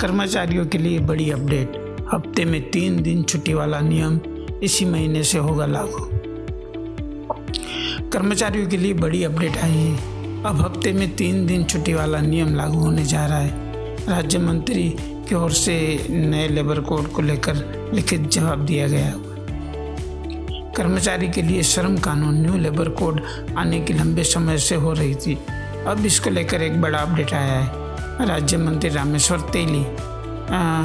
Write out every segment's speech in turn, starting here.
कर्मचारियों के लिए बड़ी अपडेट। हफ़्ते में तीन दिन छुट्टी वाला नियम इसी महीने से होगा लागू। कर्मचारियों के लिए बड़ी अपडेट आई है। अब हफ़्ते में तीन दिन छुट्टी वाला नियम लागू होने जा रहा है। राज्य मंत्री की ओर से नए लेबर कोड को लेकर लिखित जवाब दिया गया कर्मचारी के लिए श्रम कानून न्यू लेबर कोड आने की लंबे समय से हो रही थी। अब इसको लेकर एक बड़ा अपडेट आया है। राज्य मंत्री रामेश्वर तेली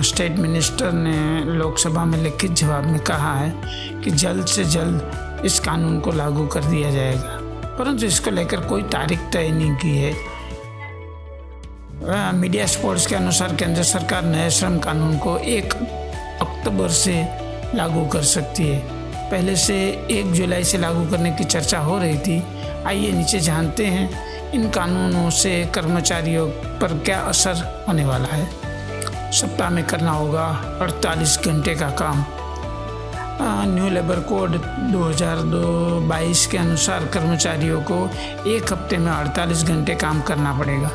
स्टेट मिनिस्टर ने लोकसभा में लिखित जवाब में कहा है कि जल्द से जल्द इस कानून को लागू कर दिया जाएगा। परंतु इसको लेकर कोई तारीख तय नहीं की है। मीडिया स्पोर्ट्स के अनुसार केंद्र सरकार नए श्रम कानून को एक अक्टूबर से लागू कर सकती है। पहले से एक जुलाई से लागू करने की चर्चा हो रही थी। आइए नीचे जानते हैं इन कानूनों से कर्मचारियों पर क्या असर होने वाला है? सप्ताह में करना होगा 48 घंटे का काम। न्यू लेबर कोड 2022 के अनुसार कर्मचारियों को एक हफ़्ते में 48 घंटे काम करना पड़ेगा।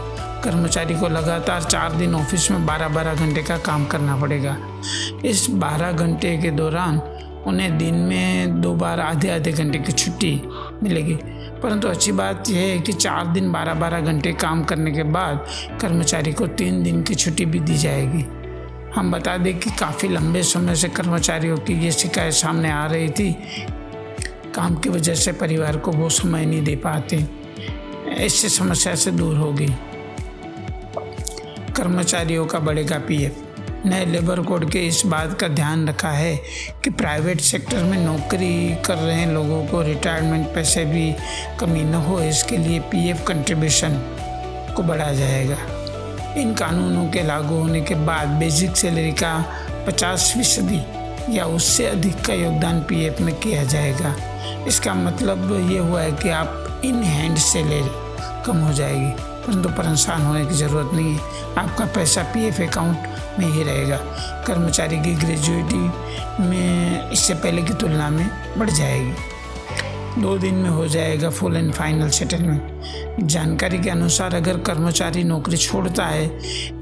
कर्मचारी को लगातार चार दिन ऑफ़िस में 12-12 घंटे का काम करना पड़ेगा। इस 12 घंटे के दौरान उन्हें दिन में दो बार आधे आधे घंटे की छुट्टी मिलेगी। परंतु अच्छी बात यह है कि चार दिन बारह बारह घंटे काम करने के बाद कर्मचारी को तीन दिन की छुट्टी भी दी जाएगी। हम बता दें कि काफ़ी लंबे समय से कर्मचारियों की ये शिकायत सामने आ रही थी। काम की वजह से परिवार को वो समय नहीं दे पाते। इससे समस्या से दूर होगी। कर्मचारियों का बढ़ेगा पीएफ। नए लेबर कोड के इस बात का ध्यान रखा है कि प्राइवेट सेक्टर में नौकरी कर रहे लोगों को रिटायरमेंट पैसे भी कमी न हो, इसके लिए पीएफ कंट्रीब्यूशन को बढ़ाया जाएगा। इन कानूनों के लागू होने के बाद बेसिक सैलरी का 50 फ़ीसदी या उससे अधिक का योगदान पीएफ में किया जाएगा। इसका मतलब ये हुआ है कि आप इन हैंड सैलरी कम हो जाएगी। परंतु परेशान होने की ज़रूरत नहीं है। आपका पैसा पीएफ अकाउंट में ही रहेगा। कर्मचारी की ग्रेजुएटी में इससे पहले की तुलना में बढ़ जाएगी। दो दिन में हो जाएगा फुल एंड फाइनल सेटलमेंट जानकारी के अनुसार अगर कर्मचारी नौकरी छोड़ता है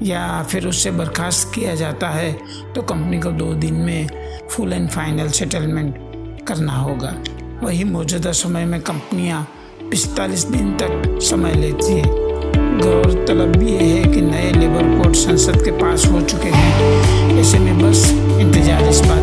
या फिर उससे बर्खास्त किया जाता है तो कंपनी को दो दिन में फुल एंड फाइनल सेटलमेंट करना होगा। वही मौजूदा समय में कंपनियाँ पिस्तालीस दिन तक समय लेती है। गौरतलब ये है संसद के पास हो चुके हैं। ऐसे में बस इंतज़ार इस बात